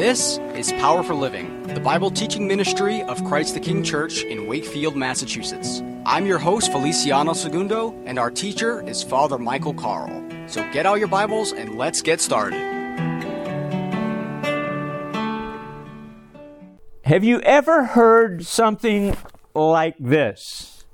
This is Power for Living, the Bible teaching ministry of Christ the King Church in Wakefield, Massachusetts. I'm your host, Feliciano Segundo, and our teacher is Father Michael Carl. So get out your Bibles and let's get started. Have you ever heard something like this?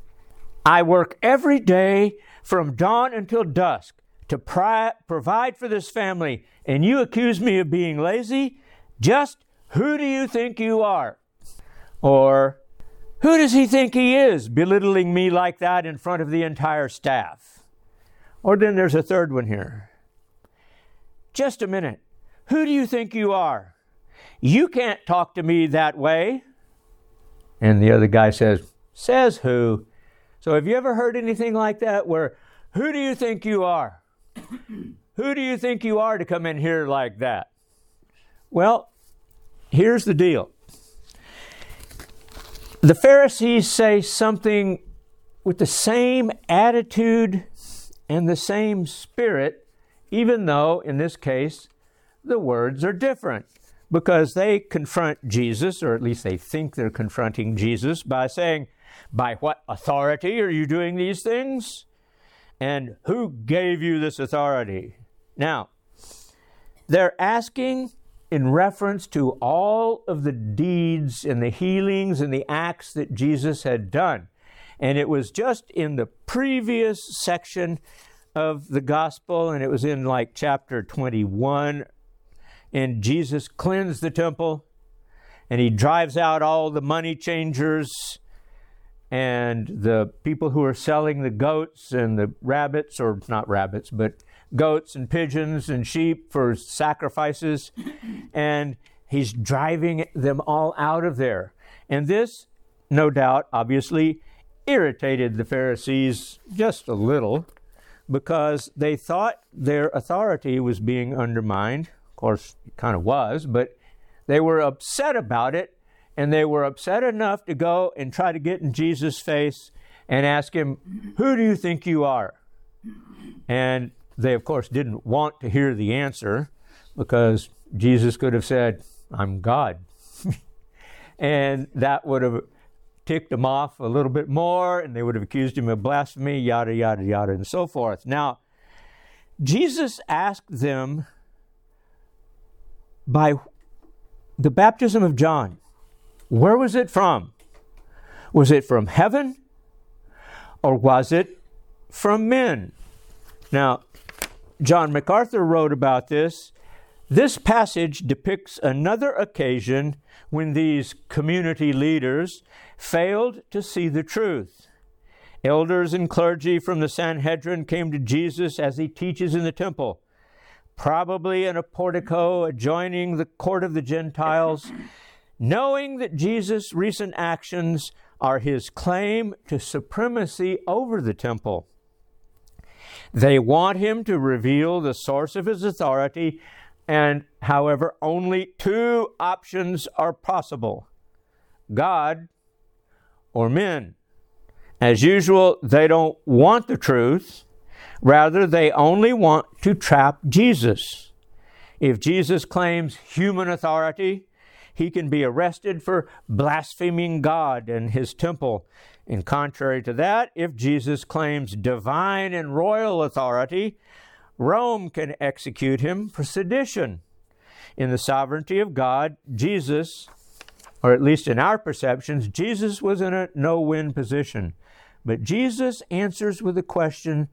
I work every day from dawn until dusk to pri- provide for this family, and you accuse me of being lazy? Just who do you think you are? Or who does he think he is, belittling me like that in front of the entire staff? Or then there's a third one here. Just a minute. Who do you think you are? You can't talk to me that way. And the other guy says, Says who? So have you ever heard anything like that where, who do you think you are? who do you think you are to come in here like that? Well, here's the deal. The Pharisees say something with the same attitude and the same spirit, even though in this case the words are different because they confront Jesus, or at least they think they're confronting Jesus, by saying, By what authority are you doing these things? And who gave you this authority? Now, they're asking in reference to all of the deeds and the healings and the acts that Jesus had done. And it was just in the previous section of the gospel, and it was in like chapter 21. And Jesus cleansed the temple, and he drives out all the money changers and the people who are selling the goats and the rabbits, or not rabbits, but goats and pigeons and sheep for sacrifices, and he's driving them all out of there. And this, no doubt, obviously, irritated the Pharisees just a little because they thought their authority was being undermined. Of course, it kind of was, but they were upset about it, and they were upset enough to go and try to get in Jesus' face and ask him, Who do you think you are? And they, of course, didn't want to hear the answer because Jesus could have said, I'm God. and that would have ticked them off a little bit more, and they would have accused him of blasphemy, yada, yada, yada, and so forth. Now, Jesus asked them by the baptism of John, where was it from? Was it from heaven or was it from men? Now, John MacArthur wrote about this. This passage depicts another occasion when these community leaders failed to see the truth. Elders and clergy from the Sanhedrin came to Jesus as he teaches in the temple, probably in a portico adjoining the court of the Gentiles, knowing that Jesus' recent actions are his claim to supremacy over the temple. They want him to reveal the source of his authority, and however, only two options are possible God or men. As usual, they don't want the truth. Rather, they only want to trap Jesus. If Jesus claims human authority, he can be arrested for blaspheming God and his temple and contrary to that, if Jesus claims divine and royal authority, Rome can execute him for sedition. In the sovereignty of God, Jesus, or at least in our perceptions, Jesus was in a no win position. But Jesus answers with a question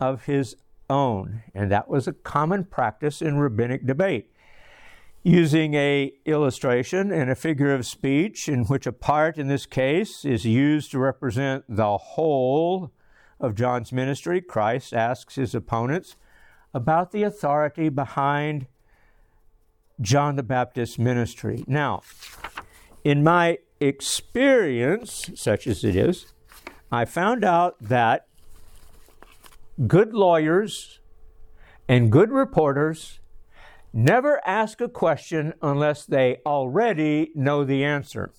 of his own, and that was a common practice in rabbinic debate using a illustration and a figure of speech in which a part in this case is used to represent the whole of John's ministry, Christ asks his opponents about the authority behind John the Baptist's ministry. Now, in my experience, such as it is, I found out that good lawyers and good reporters Never ask a question unless they already know the answer.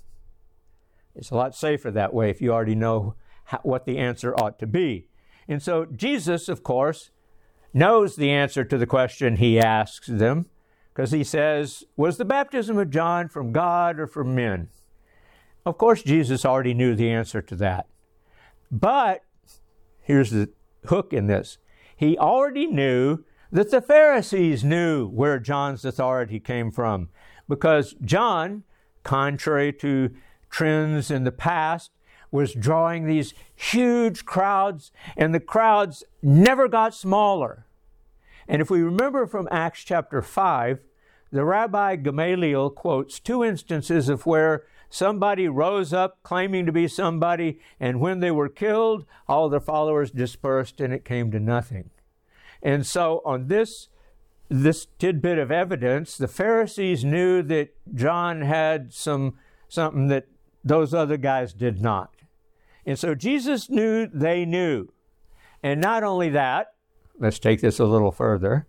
It's a lot safer that way if you already know how, what the answer ought to be. And so Jesus, of course, knows the answer to the question he asks them, because he says, Was the baptism of John from God or from men? Of course, Jesus already knew the answer to that. But here's the hook in this he already knew that the Pharisees knew where John's authority came from because John, contrary to trends in the past, was drawing these huge crowds, and the crowds never got smaller. And if we remember from Acts chapter 5, the Rabbi Gamaliel quotes two instances of where somebody rose up claiming to be somebody, and when they were killed, all their followers dispersed and it came to nothing. And so, on this, this tidbit of evidence, the Pharisees knew that John had some, something that those other guys did not. And so Jesus knew they knew. And not only that, let's take this a little further.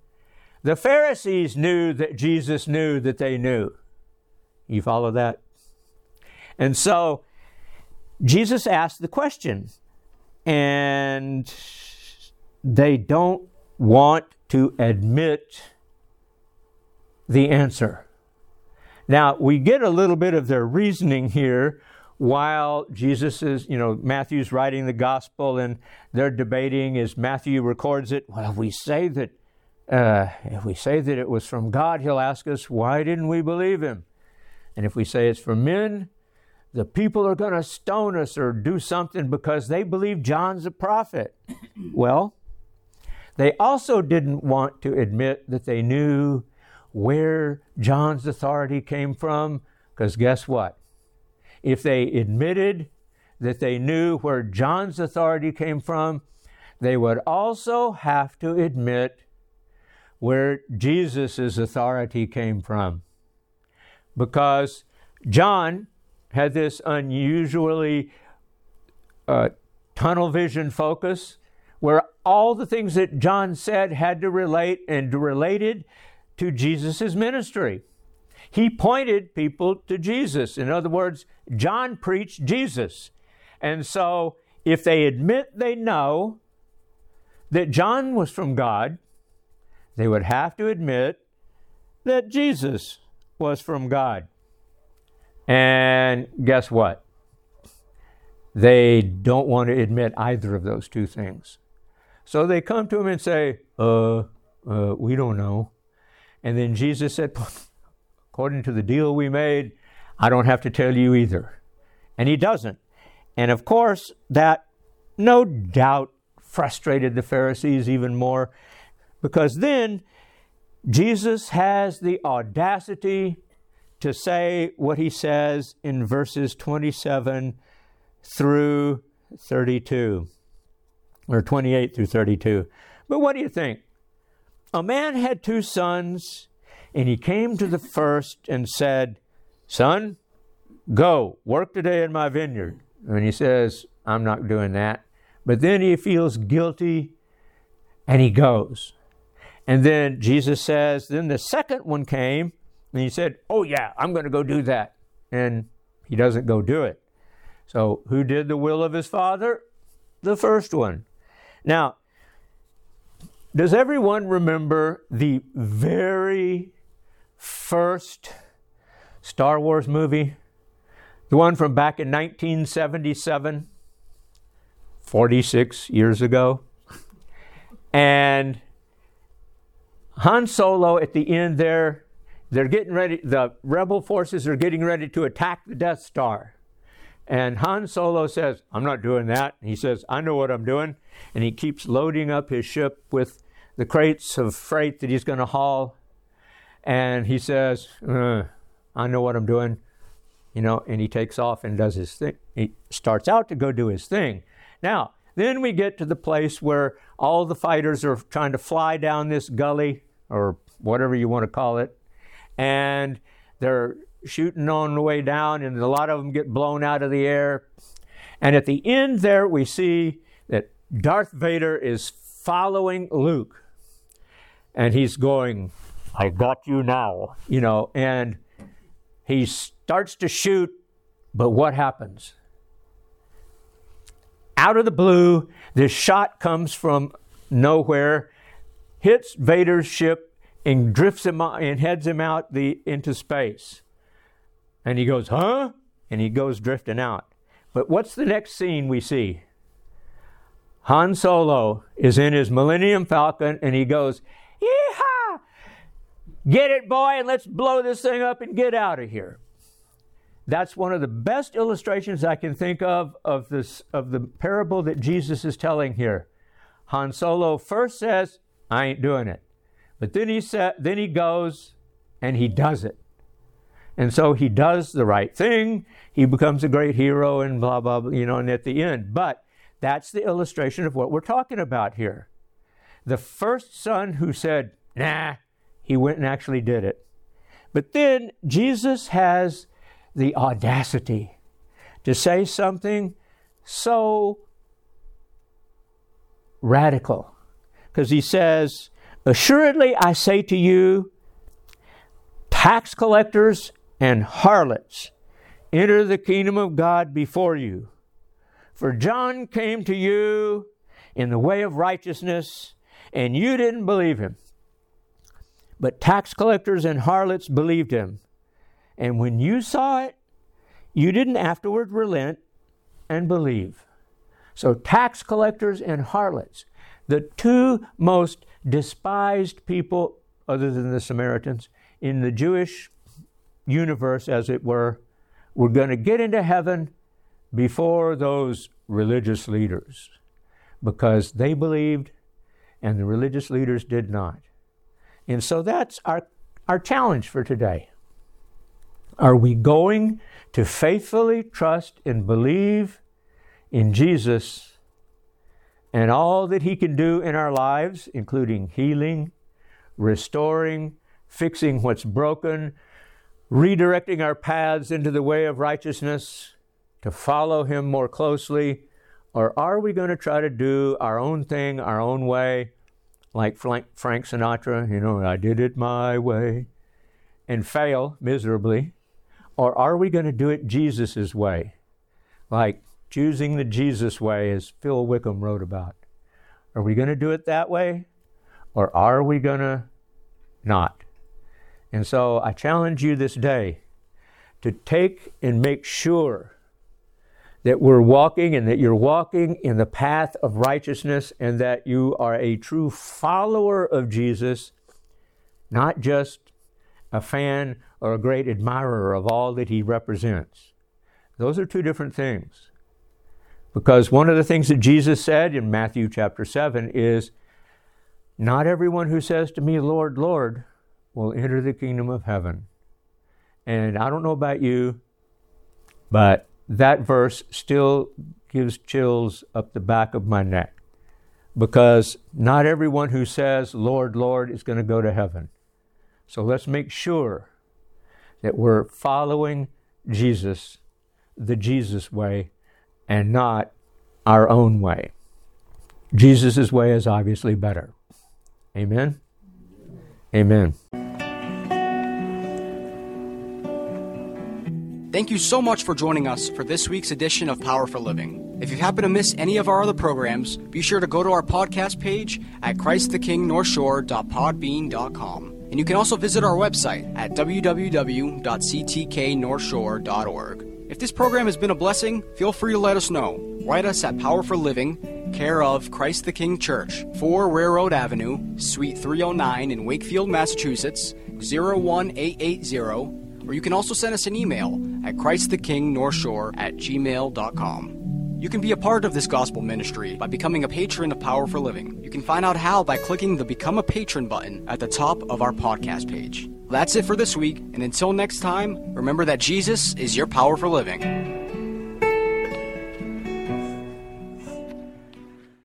The Pharisees knew that Jesus knew that they knew. You follow that? And so Jesus asked the question, and they don't want to admit the answer. Now, we get a little bit of their reasoning here while Jesus is, you know, Matthew's writing the gospel and they're debating as Matthew records it. Well, if we say that, uh, if we say that it was from God, he'll ask us, why didn't we believe him? And if we say it's from men, the people are going to stone us or do something because they believe John's a prophet. well, they also didn't want to admit that they knew where John's authority came from because guess what? If they admitted that they knew where John's authority came from, they would also have to admit where Jesus' authority came from. Because John had this unusually uh, tunnel vision focus where all the things that John said had to relate and related to Jesus' ministry. He pointed people to Jesus. In other words, John preached Jesus. And so if they admit they know that John was from God, they would have to admit that Jesus was from God. And guess what? They don't want to admit either of those two things. So they come to him and say, uh, uh, we don't know. And then Jesus said, according to the deal we made, I don't have to tell you either. And he doesn't. And of course, that no doubt frustrated the Pharisees even more because then Jesus has the audacity to say what he says in verses 27 through 32, or 28 through 32. But what do you think? A man had two sons, and he came to the first and said, Son, go, work today in my vineyard. And he says, I'm not doing that. But then he feels guilty and he goes. And then Jesus says, Then the second one came and he said, Oh, yeah, I'm going to go do that. And he doesn't go do it. So, who did the will of his father? The first one. Now, does everyone remember the very first Star Wars movie? The one from back in 1977, 46 years ago. And Han Solo at the end there they're getting ready, the rebel forces are getting ready to attack the Death Star. And Han Solo says, I'm not doing that. He says, I know what I'm doing. And he keeps loading up his ship with the crates of freight that he's going to haul. And he says, uh, I know what I'm doing. You know, and he takes off and does his thing. He starts out to go do his thing. Now, then we get to the place where all the fighters are trying to fly down this gully or whatever you want to call it and they're shooting on the way down, and a lot of them get blown out of the air. And at the end, there we see that Darth Vader is following Luke, and he's going, I got you now, you know, and he starts to shoot, but what happens? Out of the blue, this shot comes from nowhere, hits Vader's ship, and drifts him and heads him out the into space. And he goes, "Huh?" And he goes drifting out. But what's the next scene we see? Han Solo is in his Millennium Falcon and he goes, Yeehaw! Get it, boy, and let's blow this thing up and get out of here. That's one of the best illustrations I can think of of this of the parable that Jesus is telling here. Han Solo first says, "I ain't doing it," but then he said, then he goes and he does it, and so he does the right thing. He becomes a great hero and blah blah, blah you know. And at the end, but that's the illustration of what we're talking about here. The first son who said, "Nah," he went and actually did it. But then Jesus has the audacity to say something so radical. Because he says, Assuredly I say to you, tax collectors and harlots enter the kingdom of God before you. For John came to you in the way of righteousness, and you didn't believe him. But tax collectors and harlots believed him. And when you saw it, you didn't afterward relent and believe. So, tax collectors and harlots, the two most despised people, other than the Samaritans, in the Jewish universe, as it were, were going to get into heaven before those religious leaders because they believed and the religious leaders did not. And so that's our, our challenge for today. Are we going to faithfully trust and believe in Jesus and all that He can do in our lives, including healing, restoring, fixing what's broken, redirecting our paths into the way of righteousness, to follow Him more closely? Or are we going to try to do our own thing, our own way, like Frank Sinatra, you know, I did it my way, and fail miserably? Or are we going to do it Jesus' way? Like choosing the Jesus way, as Phil Wickham wrote about. Are we going to do it that way? Or are we going to not? And so I challenge you this day to take and make sure that we're walking and that you're walking in the path of righteousness and that you are a true follower of Jesus, not just a fan or a great admirer of all that he represents. Those are two different things. Because one of the things that Jesus said in Matthew chapter 7 is, Not everyone who says to me, Lord, Lord, will enter the kingdom of heaven. And I don't know about you, but that verse still gives chills up the back of my neck. Because not everyone who says, Lord, Lord, is going to go to heaven. So let's make sure that we're following Jesus, the Jesus way, and not our own way. Jesus' way is obviously better. Amen? Amen. Thank you so much for joining us for this week's edition of Power for Living. If you happen to miss any of our other programs, be sure to go to our podcast page at christthekingnorthshore.podbean.com. And you can also visit our website at www.ctknorthshore.org. If this program has been a blessing, feel free to let us know. Write us at Power for Living, care of Christ the King Church, 4 Railroad Avenue, Suite 309 in Wakefield, Massachusetts, 01880, or you can also send us an email at christthekingnorthshore at gmail.com. You can be a part of this gospel ministry by becoming a patron of Power for Living. You can find out how by clicking the Become a Patron button at the top of our podcast page. That's it for this week, and until next time, remember that Jesus is your power for living.